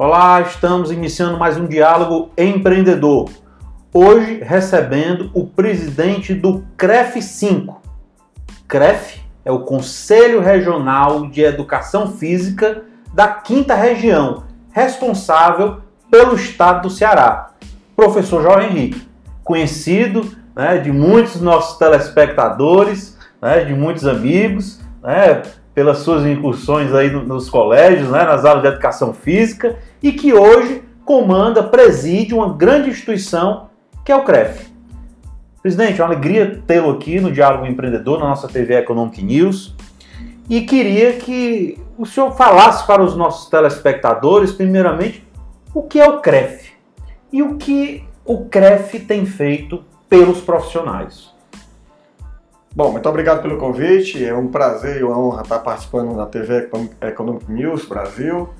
Olá, estamos iniciando mais um diálogo empreendedor. Hoje recebendo o presidente do CREF 5. CREF é o Conselho Regional de Educação Física da Quinta Região, responsável pelo estado do Ceará. Professor Jorge Henrique, conhecido né, de muitos nossos telespectadores, né, de muitos amigos, né, pelas suas incursões aí nos colégios, né, nas aulas de educação física, e que hoje comanda, preside uma grande instituição que é o CREF. Presidente, é uma alegria tê-lo aqui no Diálogo Empreendedor, na nossa TV Economic News, e queria que o senhor falasse para os nossos telespectadores, primeiramente, o que é o CREF e o que o CREF tem feito pelos profissionais. Bom, muito obrigado pelo convite. É um prazer e uma honra estar participando da TV Economic News Brasil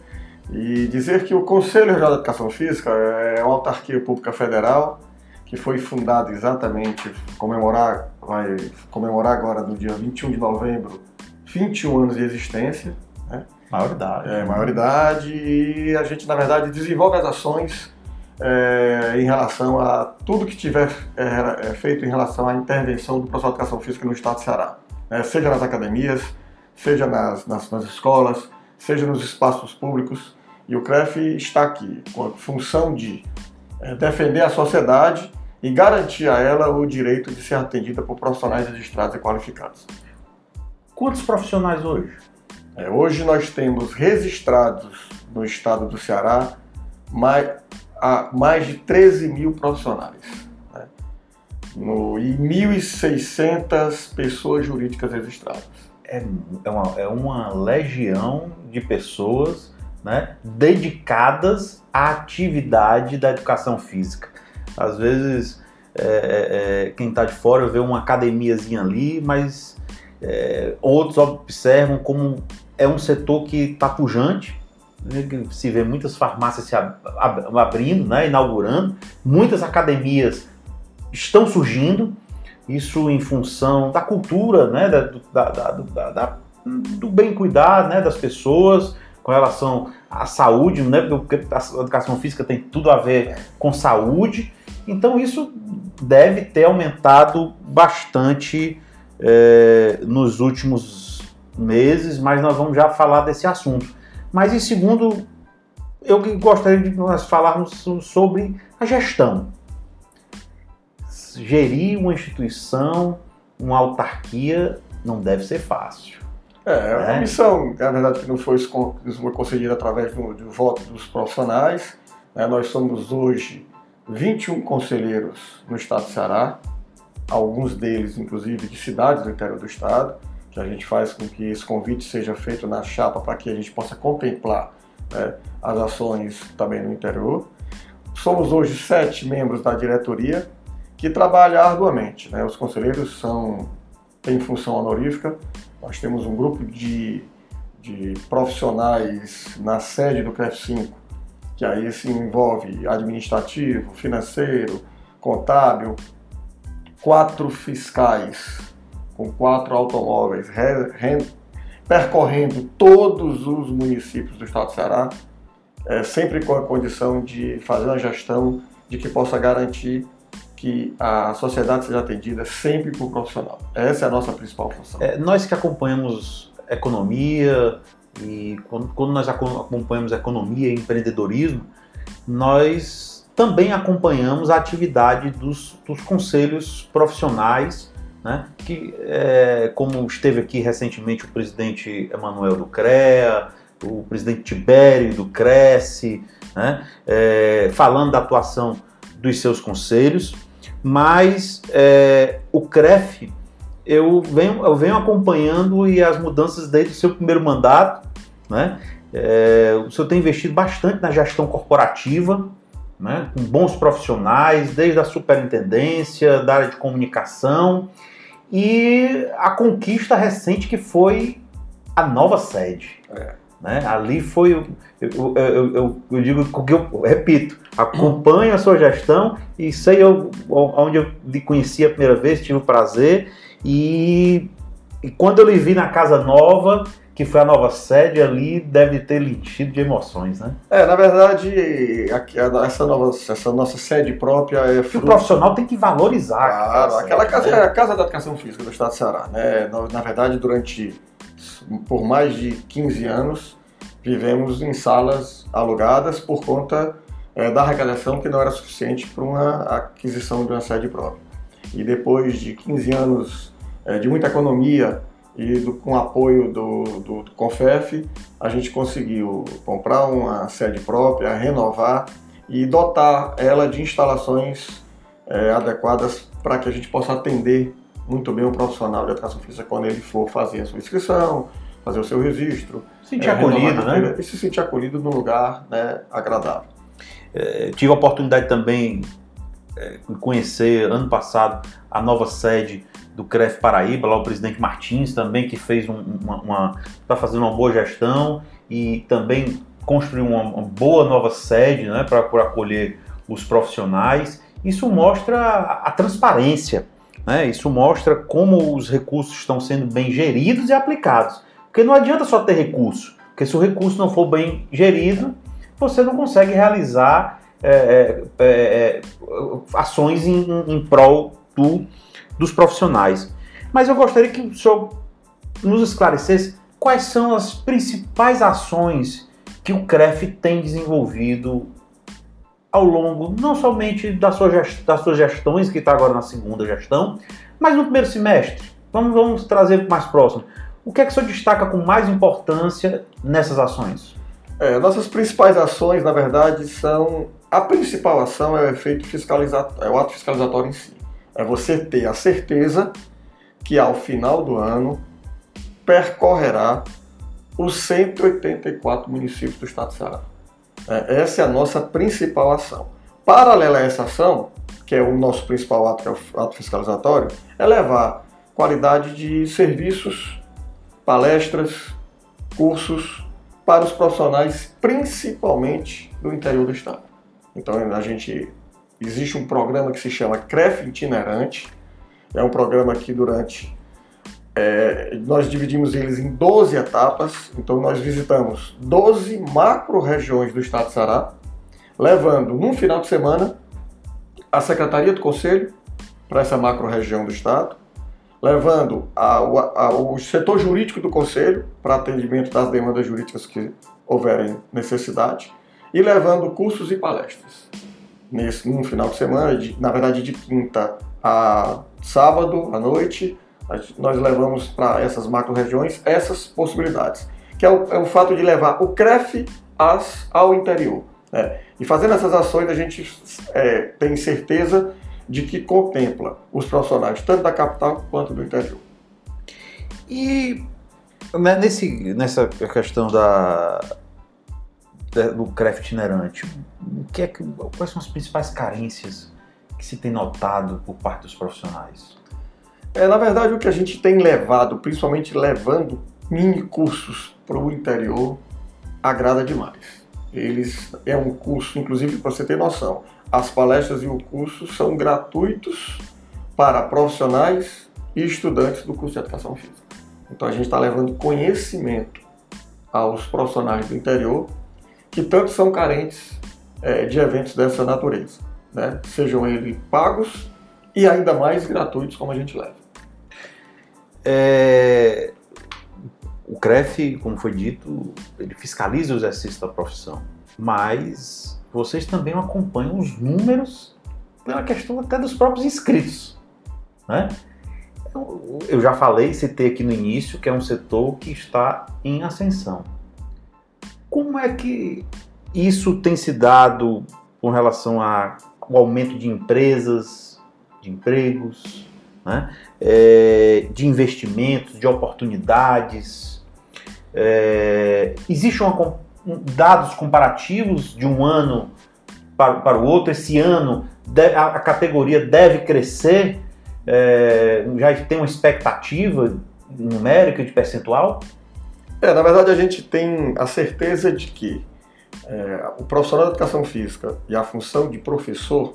e dizer que o Conselho Regional de Educação Física é uma autarquia pública federal que foi fundada exatamente comemorar vai comemorar agora no dia 21 de novembro 21 anos de existência, né? Maioridade. É, maioridade e a gente na verdade desenvolve as ações é, em relação a tudo que tiver é, é, feito em relação à intervenção do profissional de educação física no estado de Ceará, né? seja nas academias, seja nas, nas, nas, escolas, seja nos espaços públicos. E o CREF está aqui com a função de é, defender a sociedade e garantir a ela o direito de ser atendida por profissionais registrados e qualificados. Quantos profissionais hoje? É, hoje nós temos registrados no estado do Ceará mais, a mais de 13 mil profissionais né? no, e 1.600 pessoas jurídicas registradas. É, é, uma, é uma legião de pessoas né, dedicadas à atividade da educação física. Às vezes, é, é, é quem está de fora vê uma academiazinha ali, mas é, outros observam como é um setor que está pujante, se vê muitas farmácias se abrindo, né, inaugurando, muitas academias estão surgindo, isso em função da cultura, né, da, da, da, da do bem cuidar né, das pessoas com relação à saúde, né, porque a educação física tem tudo a ver com saúde, então isso deve ter aumentado bastante é, nos últimos meses, mas nós vamos já falar desse assunto. Mas em segundo, eu gostaria de nós falarmos sobre a gestão. Gerir uma instituição, uma autarquia, não deve ser fácil. É, é uma né? missão, na verdade, que não foi, concedida através do, do, voto dos profissionais. Né? Nós somos hoje 21 conselheiros no estado do Ceará, alguns deles, inclusive, de cidades do interior do estado que a gente faz com que esse convite seja feito na chapa para que a gente possa contemplar né, as ações também no interior. Somos hoje sete membros da diretoria que trabalham arduamente. Né? Os conselheiros são têm função honorífica. Nós temos um grupo de, de profissionais na sede do CREF 5, que aí se envolve administrativo, financeiro, contábil, quatro fiscais com quatro automóveis, re, re, percorrendo todos os municípios do estado do Ceará, é, sempre com a condição de fazer uma gestão de que possa garantir que a sociedade seja atendida sempre por profissional. Essa é a nossa principal função. É, nós que acompanhamos economia e quando, quando nós acompanhamos economia e empreendedorismo, nós também acompanhamos a atividade dos, dos conselhos profissionais né? que, é, como esteve aqui recentemente o presidente Emanuel do CREA, o presidente Tibério do Cresce, né? é, falando da atuação dos seus conselhos, mas é, o CREF eu venho, eu venho acompanhando e as mudanças desde o seu primeiro mandato, né? É, o senhor tem investido bastante na gestão corporativa, né? com bons profissionais, desde a superintendência, da área de comunicação e a conquista recente que foi a nova sede. É. Né? Ali foi, eu, eu, eu, eu digo que eu repito, acompanho a sua gestão e sei eu, onde eu lhe conheci a primeira vez, tive o prazer e, e quando eu lhe vi na casa nova, que foi a nova sede ali, deve ter enchido de emoções, né? É, na verdade, aqui, essa, nova, essa nossa sede própria é fruto... O profissional tem que valorizar. Claro, aquela sede, casa né? é a Casa da Educação Física do Estado do Ceará. Né? Na, na verdade, durante, por mais de 15 anos, vivemos em salas alugadas por conta é, da arrecadação que não era suficiente para uma aquisição de uma sede própria. E depois de 15 anos é, de muita economia, e do, com apoio do, do, do, Confef, a gente conseguiu comprar uma sede própria, renovar e dotar ela de instalações é, adequadas para que a gente possa atender muito bem o profissional de educação física quando ele for fazer a sua inscrição, fazer o seu registro. Sentir é, acolhido, né? E se sentir acolhido num lugar né, agradável. É, tive a oportunidade também é, conhecer ano passado a nova sede do CREF Paraíba, lá o presidente Martins também, que fez um, uma, uma está fazendo uma boa gestão e também construiu uma, uma boa nova sede né, para acolher os profissionais. Isso mostra a, a transparência, né? isso mostra como os recursos estão sendo bem geridos e aplicados. Porque não adianta só ter recurso, porque se o recurso não for bem gerido, você não consegue realizar é, é, é, é ações em, em prol do dos profissionais. Mas eu gostaria que o senhor nos esclarecesse quais são as principais ações que o CREF tem desenvolvido ao longo, não somente das suas, das suas gestões, que está agora na segunda gestão, mas no primeiro semestre. Vamos, vamos trazer mais próximo. O que é que o senhor destaca com mais importância nessas ações? É, nossas principais ações, na verdade, são. A principal ação é o efeito fiscalizatório, é o ato fiscalizatório em si é você ter a certeza que ao final do ano percorrerá os 184 municípios do estado de Ceará. É, essa é a nossa principal ação. Paralela a essa ação, que é o nosso principal ato, que é o ato fiscalizatório, é levar qualidade de serviços, palestras, cursos para os profissionais, principalmente do interior do estado. Então a gente existe um programa que se chama CREF Itinerante. É um programa que durante. É, nós dividimos eles em 12 etapas, então nós visitamos 12 macro-regiões do estado de Ceará, levando num final de semana a Secretaria do Conselho para essa macro-região do estado, levando a, a, o setor jurídico do Conselho para atendimento das demandas jurídicas que houverem necessidade, e levando cursos e palestras nesse, num final de semana, de, na verdade de quinta a sábado à noite, nós levamos para essas macro-regiões essas possibilidades, que é o, é o, fato de levar o CREF as, ao interior. Né? E fazendo essas ações, a gente é, tem certeza de que contempla os profissionais tanto da capital quanto do interior. E né, nesse, nessa questão da, do CREF itinerante, o que é que, quais são as principais carências que se tem notado por parte dos profissionais? É, na verdade, o que a gente tem levado, principalmente levando mini cursos para o interior, agrada demais. Eles é um curso, inclusive para você ter noção, as palestras e o curso são gratuitos para profissionais e estudantes do curso de educação física. Então a gente está levando conhecimento aos profissionais do interior que tanto são carentes é, de eventos dessa natureza, né? sejam eles pagos e ainda mais gratuitos como a gente leva. É... O CREF, como foi dito, ele fiscaliza o exercício da profissão, mas vocês também acompanham os números pela questão até dos próprios inscritos. Né? Eu já falei, citei aqui no início, que é um setor que está em ascensão. Como é que isso tem se dado com relação ao aumento de empresas, de empregos, né? é, de investimentos, de oportunidades? É, Existem dados comparativos de um ano para, para o outro? Esse ano a, a categoria deve crescer? É, já tem uma expectativa numérica de percentual? É, na verdade a gente tem a certeza de que é, o profissional de educação física e a função de professor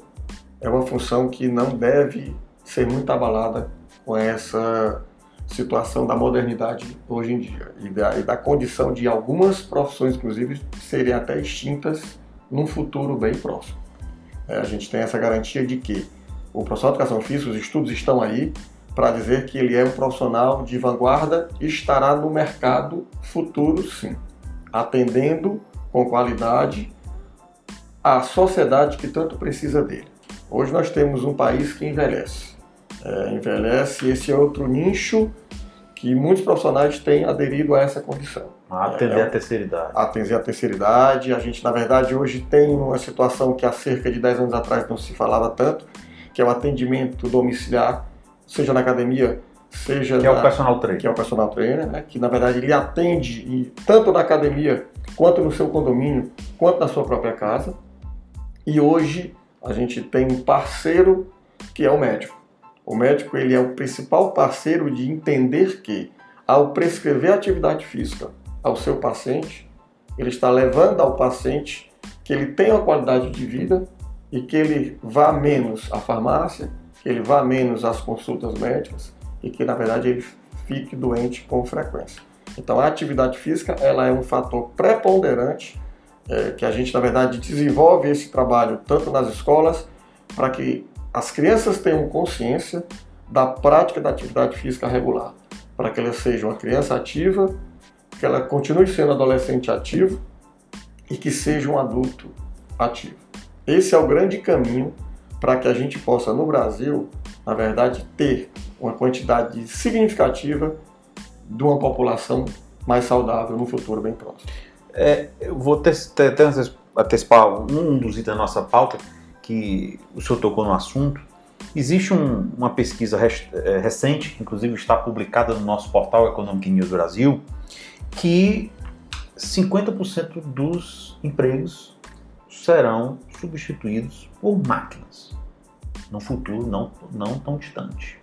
é uma função que não deve ser muito abalada com essa situação da modernidade hoje em dia e da, e da condição de algumas profissões, inclusive, serem até extintas num futuro bem próximo. É, a gente tem essa garantia de que o profissional de educação física, os estudos estão aí para dizer que ele é um profissional de vanguarda e estará no mercado futuro, sim, atendendo com qualidade a sociedade que tanto precisa dele. Hoje nós temos um país que envelhece. É, envelhece, esse é outro nicho que muitos profissionais têm aderido a essa condição. Atender é, a terceira idade. Atender a terceira idade. A gente, na verdade, hoje tem uma situação que há cerca de 10 anos atrás não se falava tanto, que é o atendimento domiciliar, seja na academia, seja que na, é o personal trainer. Que é o personal trainer, né? que na verdade ele atende e, tanto na academia, quanto no seu condomínio, quanto na sua própria casa. E hoje a gente tem um parceiro que é o médico. O médico ele é o principal parceiro de entender que, ao prescrever atividade física ao seu paciente, ele está levando ao paciente que ele tenha uma qualidade de vida e que ele vá menos à farmácia, que ele vá menos às consultas médicas e que, na verdade, ele fique doente com frequência. Então, a atividade física ela é um fator preponderante é, que a gente, na verdade, desenvolve esse trabalho tanto nas escolas para que as crianças tenham consciência da prática da atividade física regular, para que ela seja uma criança ativa, que ela continue sendo adolescente ativo e que seja um adulto ativo. Esse é o grande caminho para que a gente possa, no Brasil, na verdade, ter uma quantidade significativa de uma população mais saudável no futuro bem próximo. É, eu vou antecipar um dos itens da nossa pauta, que o senhor tocou no assunto, existe um, uma pesquisa é, recente, que inclusive está publicada no nosso portal Economic News Brasil, que 50% dos empregos serão substituídos por máquinas no futuro não, não tão distante.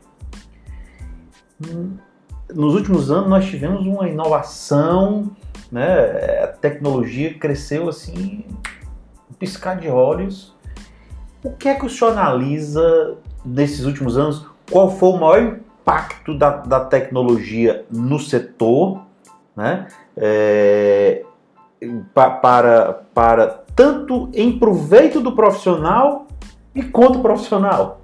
Nos últimos anos nós tivemos uma inovação, né? a tecnologia cresceu assim, um piscar de olhos, o que é que o senhor analisa nesses últimos anos? Qual foi o maior impacto da, da tecnologia no setor, né? É, pa, para, para tanto em proveito do profissional e contra o profissional?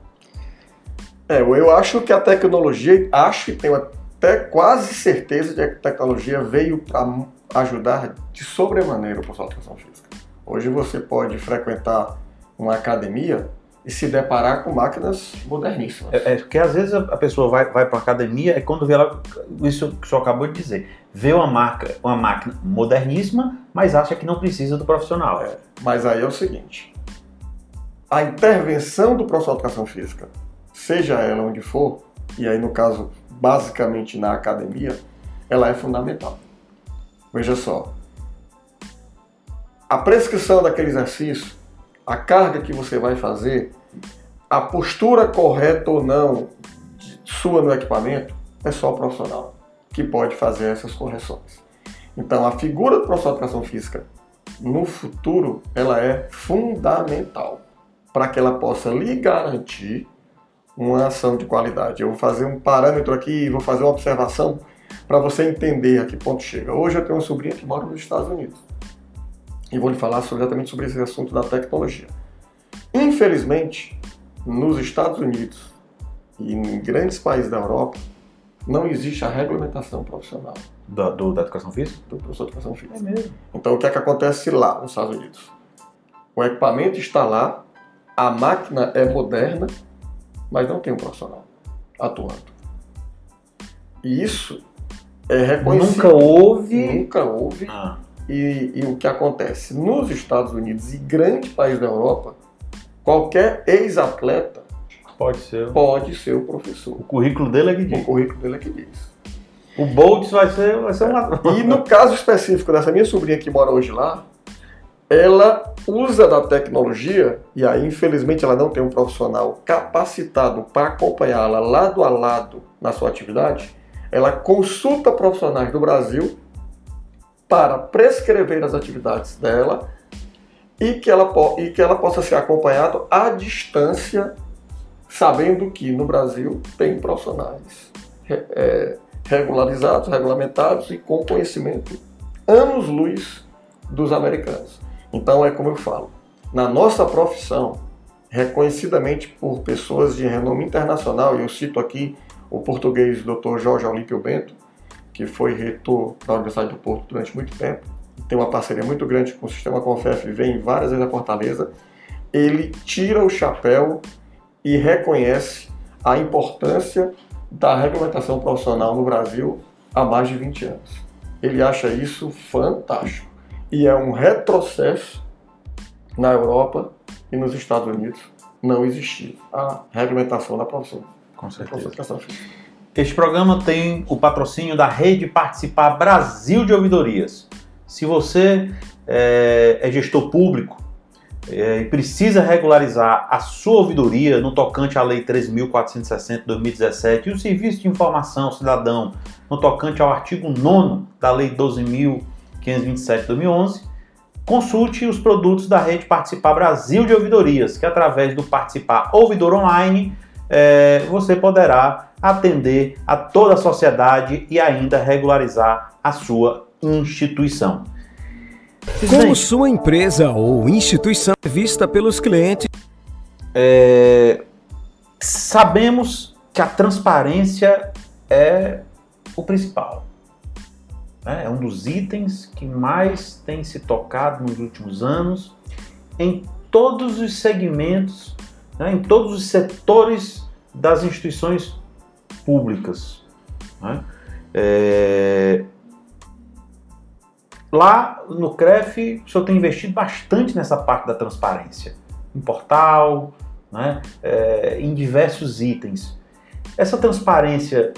É, eu acho que a tecnologia, acho que tenho até quase certeza de que a tecnologia veio para ajudar de sobremaneira o profissional de educação física. Hoje você pode frequentar uma academia e se deparar com máquinas moderníssimas. É, é porque às vezes a pessoa vai, vai para a academia é quando vê lá, isso que o senhor acabou de dizer, vê uma, marca, uma máquina moderníssima, mas acha que não precisa do profissional. É, mas aí é o seguinte, a intervenção do profissional de educação física, seja ela onde for, e aí no caso basicamente na academia, ela é fundamental. Veja só, a prescrição daquele exercício a carga que você vai fazer, a postura correta ou não sua no equipamento, é só o profissional que pode fazer essas correções. Então, a figura do profissional de educação física no futuro, ela é fundamental para que ela possa lhe garantir uma ação de qualidade. Eu vou fazer um parâmetro aqui, vou fazer uma observação para você entender a que ponto chega. Hoje eu tenho uma sobrinha que mora nos Estados Unidos e vou lhe falar exatamente sobre esse assunto da tecnologia. Infelizmente, nos Estados Unidos e em grandes países da Europa, não existe a regulamentação profissional. Do, do da educação física? Do professor de educação física. É mesmo. Então, o que é que acontece lá nos Estados Unidos? O equipamento está lá, a máquina é moderna, mas não tem um profissional atuando. E isso é reconhecido. Nunca houve. Nunca houve. Ah. E, e, o que acontece? Nos Estados Unidos e grande país da Europa, qualquer ex-atleta pode ser. pode ser o professor. O currículo dele é que diz. O currículo dele é que diz. O Bolt vai ser, vai ser uma. E no caso específico dessa minha sobrinha que mora hoje lá, ela usa da tecnologia, e aí infelizmente ela não tem um profissional capacitado para acompanhá-la lado a lado na sua atividade, ela consulta profissionais do Brasil para prescrever as atividades dela e que ela, e que ela possa ser acompanhada à distância, sabendo que no Brasil tem profissionais é, regularizados, regulamentados e com conhecimento anos-luz dos americanos. Então é como eu falo, na nossa profissão, reconhecidamente por pessoas de renome internacional, e eu cito aqui o português Dr. Jorge Olímpio Bento, que foi reitor da Universidade do Porto durante muito tempo, tem uma parceria muito grande com o Sistema Confef, vem várias vezes a Fortaleza, ele tira o chapéu e reconhece a importância da regulamentação profissional no Brasil há mais de 20 anos. Ele acha isso fantástico e é um retrocesso na Europa e nos Estados Unidos não existir a regulamentação da profissão. Com certeza. Este programa tem o patrocínio da Rede Participar Brasil de Ouvidorias. Se você é, é gestor público é, e precisa regularizar a sua ouvidoria no tocante à Lei 13.460 de 2017 e o Serviço de Informação Cidadão no tocante ao artigo 9 da Lei 12.527 de 2011, consulte os produtos da rede Participar Brasil de Ouvidorias, que através do Participar Ouvidor Online é, você poderá atender a toda a sociedade e ainda regularizar a sua instituição. Como sua empresa ou instituição é vista pelos clientes? É, sabemos que a transparência é o principal. Né? É um dos itens que mais tem se tocado nos últimos anos em todos os segmentos, né? em todos os setores das instituições públicas. Né? É, Lá no CREF, o senhor tem investido bastante nessa parte da transparência, em portal, né, é, em diversos itens. Essa transparência,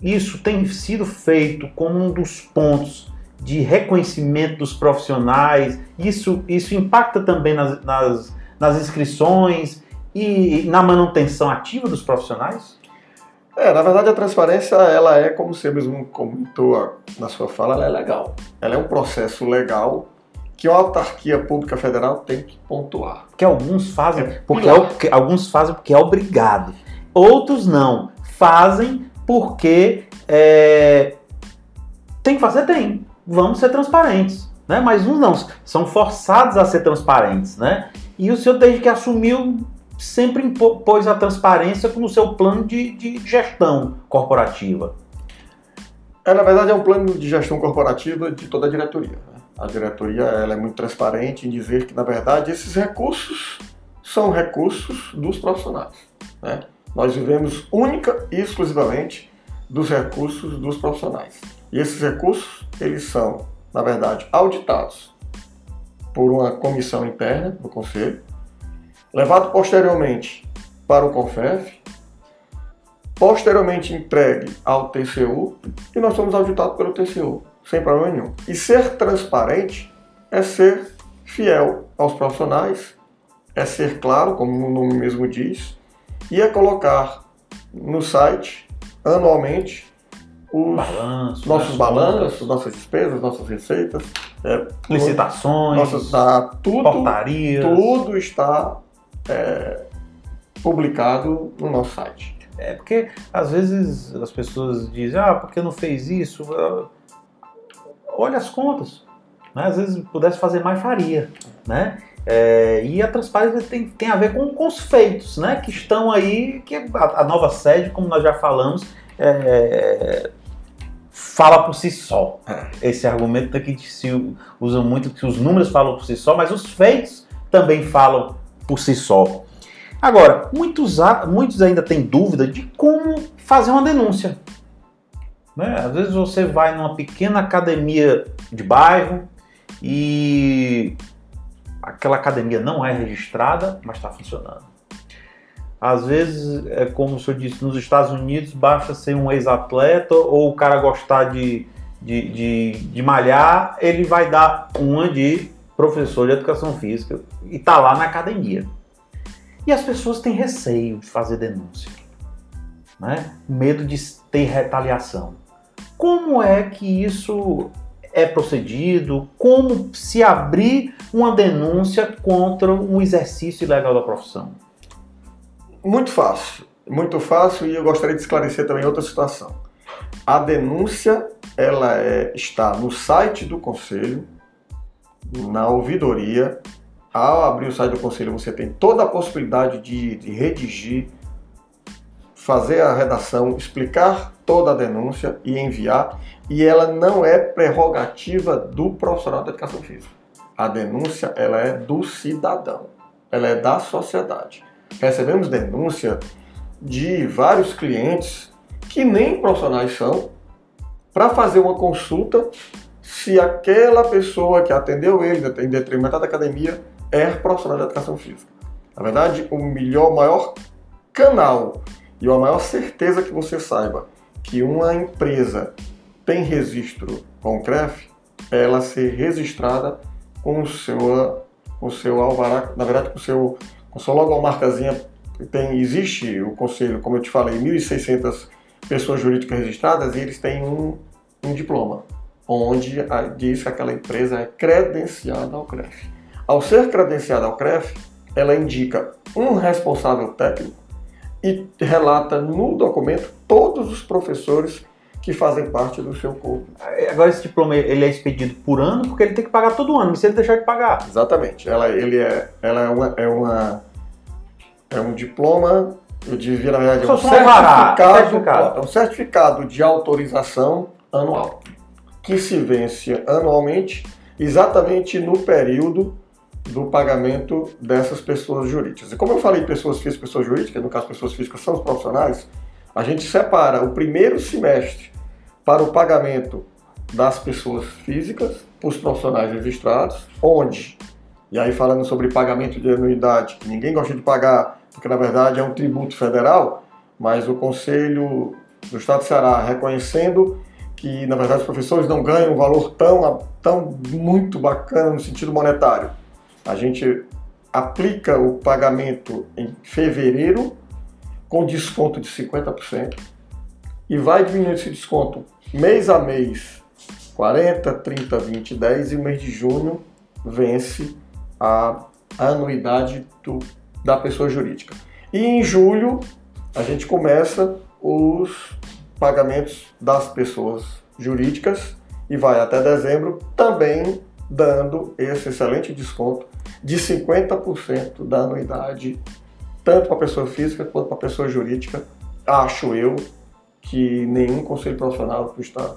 isso tem sido feito como um dos pontos de reconhecimento dos profissionais, isso, isso impacta também nas, nas, nas inscrições e na manutenção ativa dos profissionais? É, na verdade a transparência, ela é, como você mesmo comentou na sua fala, ela é legal. Ela é um processo legal que a autarquia pública federal tem que pontuar. Que alguns fazem, é porque é, alguns fazem porque é obrigado. Outros não. Fazem porque é, tem que fazer, tem. Vamos ser transparentes. Né? Mas uns não, são forçados a ser transparentes. Né? E o senhor, desde que assumiu, sempre impôs a transparência como seu plano de, de gestão corporativa. É, na verdade, é um plano de gestão corporativa de toda a diretoria. Né? A diretoria ela é muito transparente em dizer que, na verdade, esses recursos são recursos dos profissionais. Né? Nós vivemos única e exclusivamente dos recursos dos profissionais. E esses recursos, eles são, na verdade, auditados por uma comissão interna do Conselho, levado posteriormente para o CONFEF, posteriormente entregue ao TCU e nós somos auditados pelo TCU, sem problema nenhum. E ser transparente é ser fiel aos profissionais, é ser claro, como o nome mesmo diz, e é colocar no site anualmente os Balanço, nossos balanços, nossas despesas, nossas receitas, é, licitações, nossas, tá, tudo, portarias. tudo está é, publicado no nosso site. É porque às vezes as pessoas dizem, ah, porque não fez isso? Olha as contas. Né? Às vezes pudesse fazer mais faria. Né? É, e a transparência tem, tem a ver com, com os feitos, né? Que estão aí, que a, a nova sede, como nós já falamos, é, fala por si só. É. Esse argumento que se usa muito, que os números falam por si só, mas os feitos também falam por si só. Agora, muitos, muitos ainda têm dúvida de como fazer uma denúncia. Né? Às vezes você vai numa pequena academia de bairro e aquela academia não é registrada, mas está funcionando. Às vezes, é como o senhor disse, nos Estados Unidos basta ser um ex-atleta ou o cara gostar de, de, de, de malhar, ele vai dar uma de professor de educação física e está lá na academia. E as pessoas têm receio de fazer denúncia, né? medo de ter retaliação. Como é que isso é procedido? Como se abrir uma denúncia contra um exercício ilegal da profissão? Muito fácil, muito fácil e eu gostaria de esclarecer também outra situação. A denúncia ela é, está no site do conselho, na ouvidoria. Ao abrir o site do conselho, você tem toda a possibilidade de, de redigir, fazer a redação, explicar toda a denúncia e enviar. E ela não é prerrogativa do profissional da educação física. A denúncia ela é do cidadão, ela é da sociedade. Recebemos denúncia de vários clientes que nem profissionais são, para fazer uma consulta se aquela pessoa que atendeu ele em determinada academia é profissional de educação física. Na verdade, o melhor, maior canal e a maior certeza que você saiba que uma empresa tem registro com o CREF é ela ser registrada com o seu, com o seu alvará, na verdade com o seu, com sua logomarcazinha. Tem, existe o conselho, como eu te falei, 1.600 pessoas jurídicas registradas e eles têm um, um diploma, onde diz que aquela empresa é credenciada ao CREF. Ao ser credenciada ao CREF, ela indica um responsável técnico e relata no documento todos os professores que fazem parte do seu corpo. Agora esse diploma ele é expedido por ano porque ele tem que pagar todo ano, se ele deixar de pagar. Exatamente. Ela, ele é, ela é, uma, é, uma, é um diploma eu devia, na verdade, é um certificado, certificado. um certificado de autorização anual, que se vence anualmente, exatamente no período do pagamento dessas pessoas jurídicas. E como eu falei pessoas físicas, pessoas jurídicas, no caso pessoas físicas são os profissionais, a gente separa o primeiro semestre para o pagamento das pessoas físicas, os profissionais registrados, onde, e aí falando sobre pagamento de anuidade, ninguém gosta de pagar porque na verdade é um tributo federal, mas o Conselho do Estado de Ceará reconhecendo que na verdade os professores não ganham um valor tão, tão muito bacana no sentido monetário. A gente aplica o pagamento em fevereiro com desconto de 50% e vai diminuindo esse desconto mês a mês, 40, 30, 20, 10 e o mês de junho vence a anuidade do da pessoa jurídica. E em julho a gente começa os pagamentos das pessoas jurídicas e vai até dezembro também dando esse excelente desconto de 50% da anuidade, tanto para a pessoa física quanto para a pessoa jurídica. Acho eu que nenhum conselho profissional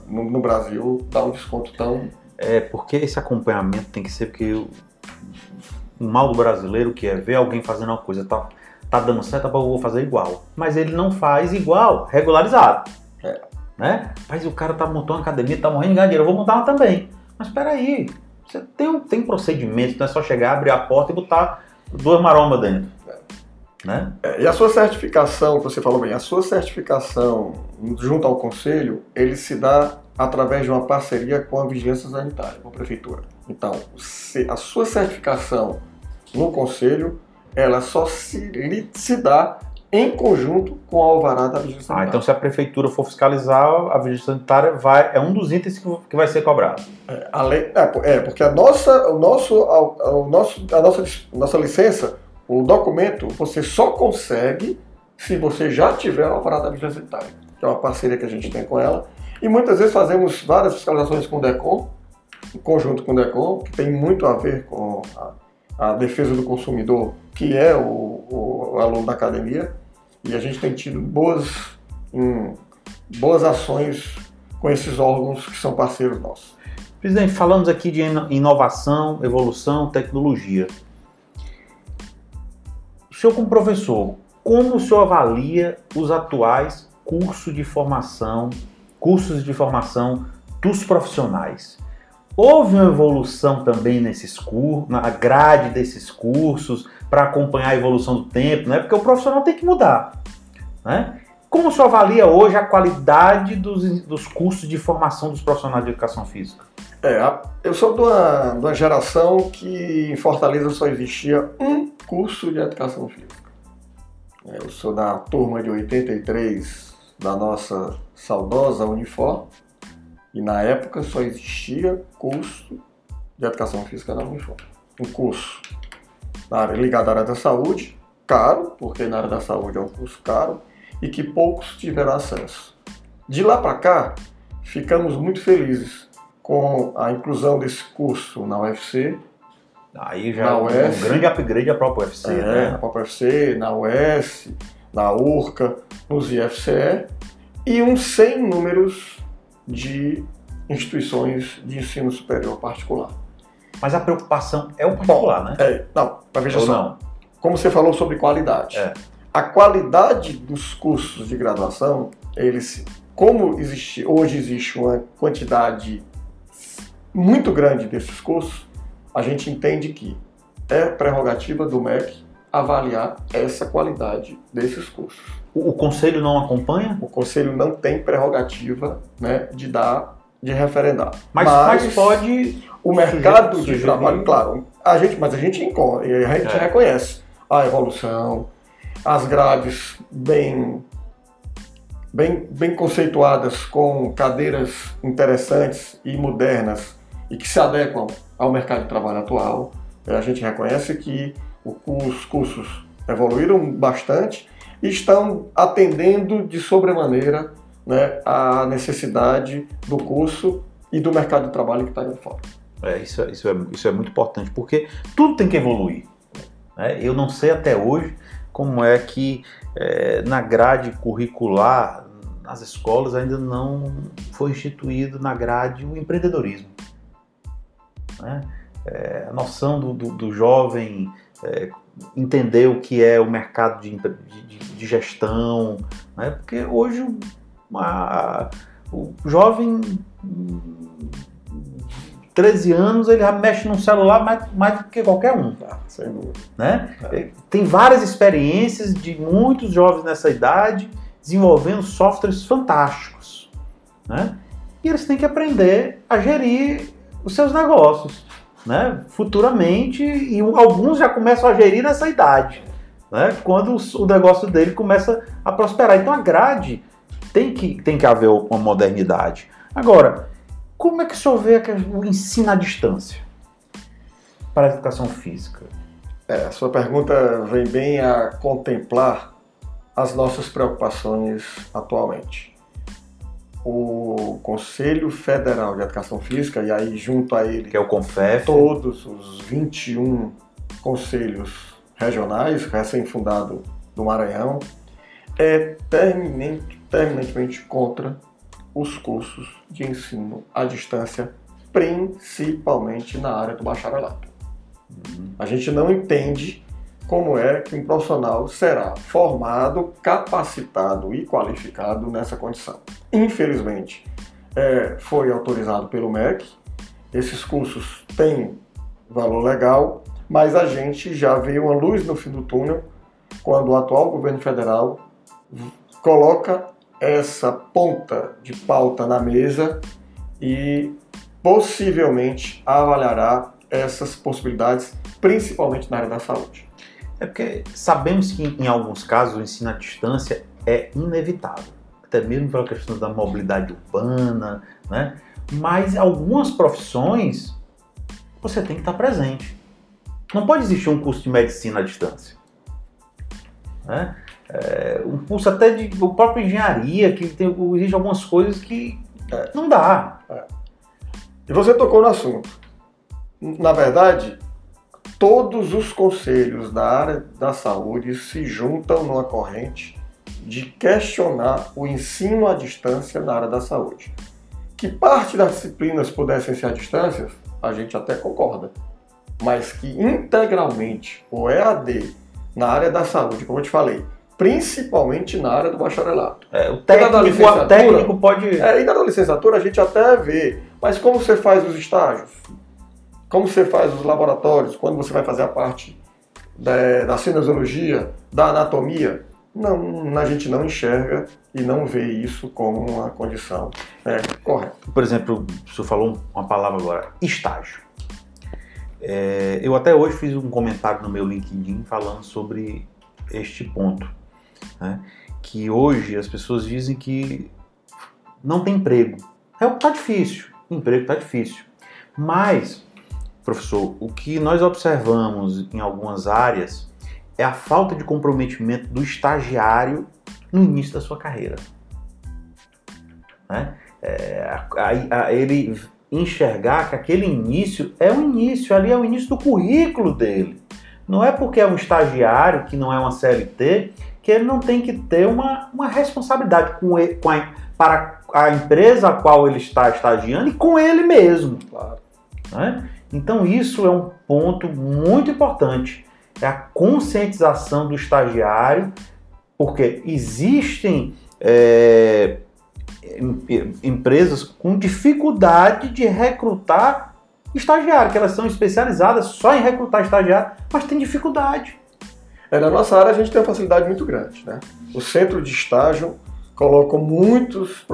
no Brasil dá um desconto tão. É, porque esse acompanhamento tem que ser porque o mal do brasileiro que é ver alguém fazendo uma coisa, tá, tá dando certo, eu vou fazer igual. Mas ele não faz igual, regularizado. Né? Mas o cara tá montando uma academia, tá morrendo de ganhar dinheiro, eu vou montar uma também. Mas espera aí, você tem, tem procedimento, não é só chegar, abrir a porta e botar duas marombas dentro. Né? É, e a sua certificação, você falou bem, a sua certificação junto ao conselho, ele se dá através de uma parceria com a Vigilância Sanitária, com a Prefeitura. Então, a sua certificação no Conselho, ela só se, se dá em conjunto com a alvará da Vigilância Sanitária. Ah, então se a Prefeitura for fiscalizar, a Vigilância Sanitária vai, é um dos itens que, vai ser cobrado. É, além, é, é, porque a nossa, o nosso, a, o nosso, a nossa, nossa licença, o documento, você só consegue se você já tiver a alvará da Vigilância Sanitária, que é uma parceria que a gente tem com ela, e muitas vezes fazemos várias fiscalizações com o DECOM, em conjunto com o DECOM, que tem muito a ver com a, a defesa do consumidor, que é o, o, aluno da academia, e a gente tem tido boas, hum, boas ações com esses órgãos que são parceiros nossos. Presidente, falamos aqui de inovação, evolução, tecnologia. O senhor, como professor, como o senhor avalia os atuais cursos de formação cursos de formação dos profissionais. Houve uma evolução também nesses cursos, na grade desses cursos, para acompanhar a evolução do tempo, né? porque o profissional tem que mudar. Né? Como senhor avalia hoje a qualidade dos, dos cursos de formação dos profissionais de educação física? É, eu sou de uma, de uma geração que em Fortaleza só existia um curso de educação física. É, eu sou da turma de 83 da nossa saudosa Unifor, e na época só existia curso de educação física na Unifor. Um curso na área, ligado à área da saúde, caro, porque na área da saúde é um curso caro, e que poucos tiveram acesso. De lá para cá, ficamos muito felizes com a inclusão desse curso na UFC. Aí já na é um grande upgrade a própria UFC. É, né? na própria UFC, na US, na URCA, nos IFCE e uns 100 números de instituições de ensino superior particular. Mas a preocupação é o particular, Bom, né? É, não, mas veja Ou só. Não? Como você falou sobre qualidade. É. A qualidade dos cursos de graduação, eles, como existe, hoje existe uma quantidade muito grande desses cursos, a gente entende que é prerrogativa do MEC avaliar essa qualidade desses cursos. O, o conselho não acompanha? O conselho não tem prerrogativa né, de dar, de referendar. Mas, mas, mas pode. O mercado sujeito, de trabalho, claro, a gente, mas a gente encontra, a gente é. reconhece a evolução, as grades bem, bem, bem conceituadas com cadeiras interessantes e modernas e que se adequam ao mercado de trabalho atual. A gente reconhece que os cursos evoluíram bastante e estão atendendo de sobremaneira né, a necessidade do curso e do mercado de trabalho que está aí fora. É, isso, é, isso, é, isso é muito importante, porque tudo tem que evoluir. Né? Eu não sei até hoje como é que é, na grade curricular nas escolas ainda não foi instituído na grade o empreendedorismo. Né? É, a noção do, do, do jovem é, entender o que é o mercado de, de, de gestão, né? porque hoje a, o jovem 13 anos ele já mexe no celular mais, mais do que qualquer um. Ah, sem dúvida. Né? É. Tem várias experiências de muitos jovens nessa idade desenvolvendo softwares fantásticos. Né? E eles têm que aprender a gerir os seus negócios né, futuramente, e alguns já começam a gerir nessa idade, né, quando o negócio dele começa a prosperar. Então a grade tem que, tem que haver uma modernidade. Agora, como é que o senhor vê o ensino à distância para a educação física? É, a sua pergunta vem bem a contemplar as nossas preocupações atualmente o Conselho Federal de Educação Física, e aí junto a ele... Que é o CONFEF. Todos os 21 conselhos regionais, recém-fundado do Maranhão, é terminante, terminantemente contra os cursos de ensino à distância, principalmente na área do bacharelato. Uhum. A gente não entende como é que um profissional será formado, capacitado e qualificado nessa condição. Infelizmente, é, foi autorizado pelo MEC, esses cursos têm valor legal, mas a gente já vê uma luz no fim do túnel quando o atual governo federal coloca essa ponta de pauta na mesa e possivelmente avaliará essas possibilidades, principalmente na área da saúde. É porque sabemos que em alguns casos o ensino à distância é inevitável, até mesmo pela questão da mobilidade urbana, né? Mas algumas profissões você tem que estar presente. Não pode existir um curso de medicina à distância. Né? É, um curso até de o próprio engenharia, que tem, existe algumas coisas que é. não dá. É. E você tocou no assunto. Na verdade, todos os conselhos da área da saúde se juntam numa corrente de questionar o ensino à distância na área da saúde. Que parte das disciplinas pudessem ser à distância, a gente até concorda. Mas que integralmente o EAD na área da saúde, como eu te falei, principalmente na área do bacharelato. É, o técnico, técnico pode. É, e na licenciatura a gente até vê, mas como você faz os estágios? Como você faz os laboratórios, quando você vai fazer a parte da, da cinesiologia, da anatomia, não, a gente não enxerga e não vê isso como uma condição é, correta. Por exemplo, o senhor falou uma palavra agora, estágio. É, eu até hoje fiz um comentário no meu LinkedIn falando sobre este ponto. Né? Que hoje as pessoas dizem que não tem emprego. É o que está difícil. O emprego está difícil. Mas Professor, o que nós observamos em algumas áreas é a falta de comprometimento do estagiário no início da sua carreira. Né? É, a, a, ele enxergar que aquele início é o início, ali é o início do currículo dele. Não é porque é um estagiário, que não é uma CLT, que ele não tem que ter uma, uma responsabilidade com, ele, com a, para a empresa a qual ele está estagiando e com ele mesmo. Claro. Né? Então, isso é um ponto muito importante. É a conscientização do estagiário, porque existem é, empresas com dificuldade de recrutar estagiário, que elas são especializadas só em recrutar estagiário, mas tem dificuldade. É, na nossa área a gente tem uma facilidade muito grande. Né? O centro de estágio coloca muitos,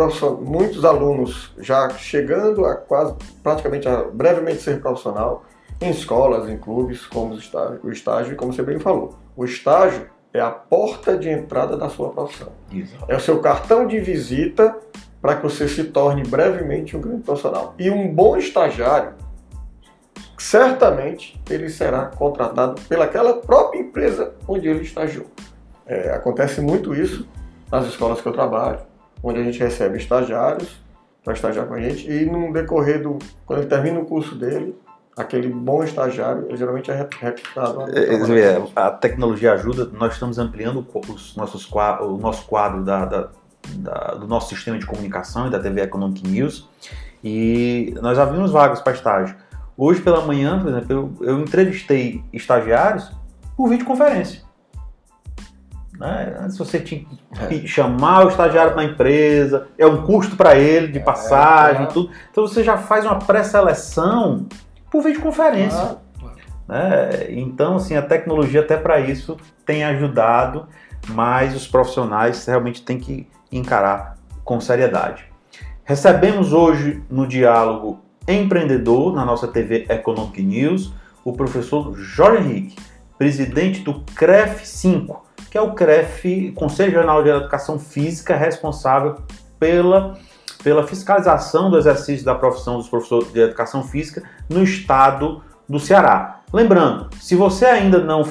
muitos alunos já chegando a quase, praticamente a brevemente ser profissional, em escolas, em clubes, como o estágio, o estágio, e como você bem falou. O estágio é a porta de entrada da sua profissão. Exato. É o seu cartão de visita para que você se torne brevemente um grande profissional. E um bom estagiário, certamente ele será contratado pelaquela própria empresa onde ele estagiou. É, acontece muito isso nas escolas que eu trabalho, onde a gente recebe estagiários para estagiar com a gente e no decorrer do quando ele termina o curso dele, aquele bom estagiário, ele geralmente é recrutado. É, a tecnologia ajuda, nós estamos ampliando os nossos, o nosso quadro da, da, da, do nosso sistema de comunicação e da TV Economic News e nós abrimos vagas para estágio. Hoje pela manhã, por exemplo, eu, eu entrevistei estagiários por videoconferência. Né? Antes você tinha que é. chamar o estagiário para a empresa, é um custo para ele de é, passagem, é, tudo. Então você já faz uma pré-seleção por videoconferência. Né? Então, assim, a tecnologia até para isso tem ajudado, mas os profissionais realmente têm que encarar com seriedade. Recebemos hoje no diálogo empreendedor na nossa TV Economic News, o professor Jorge Henrique, presidente do CREF 5, que é o CREF, Conselho Regional de Educação Física, responsável pela, pela fiscalização do exercício da profissão dos professores de Educação Física no estado do Ceará. Lembrando, se você ainda não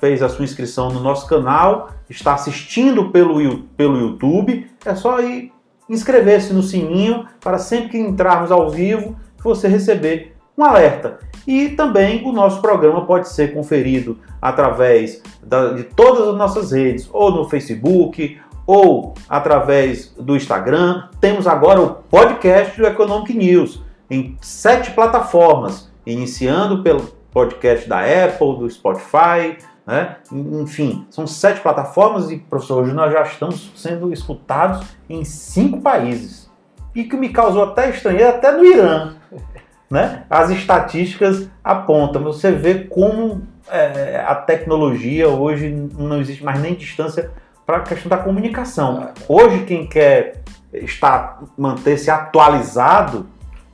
fez a sua inscrição no nosso canal, está assistindo pelo, pelo YouTube, é só ir inscrever-se no sininho para sempre que entrarmos ao vivo você receber um alerta. E também o nosso programa pode ser conferido através da, de todas as nossas redes, ou no Facebook, ou através do Instagram. Temos agora o podcast do Economic News em sete plataformas, iniciando pelo podcast da Apple, do Spotify, né? enfim, são sete plataformas e, professor, hoje nós já estamos sendo escutados em cinco países. E que me causou até estranheza, até no Irã né? As estatísticas apontam. Você vê como é, a tecnologia hoje não existe mais nem distância para a questão da comunicação. Hoje quem quer estar manter-se atualizado,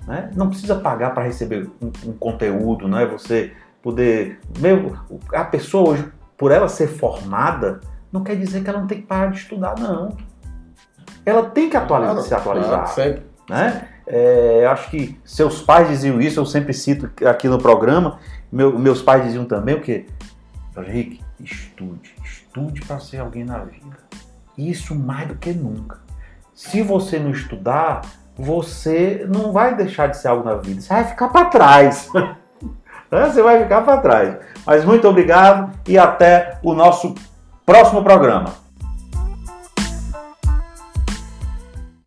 né, não precisa pagar para receber um, um, conteúdo, né? Você poder, mesmo a pessoa hoje, por ela ser formada, não quer dizer que ela não tem que parar de estudar, não. Ela tem que atualizar, claro, se atualizar, claro, sempre. né? É, acho que seus pais diziam isso, eu sempre cito aqui no programa. Meu, meus pais diziam também o quê? Henrique, estude, estude para ser alguém na vida. Isso mais do que nunca. Se você não estudar, você não vai deixar de ser algo na vida, você vai ficar para trás. você vai ficar para trás. Mas muito obrigado e até o nosso próximo programa.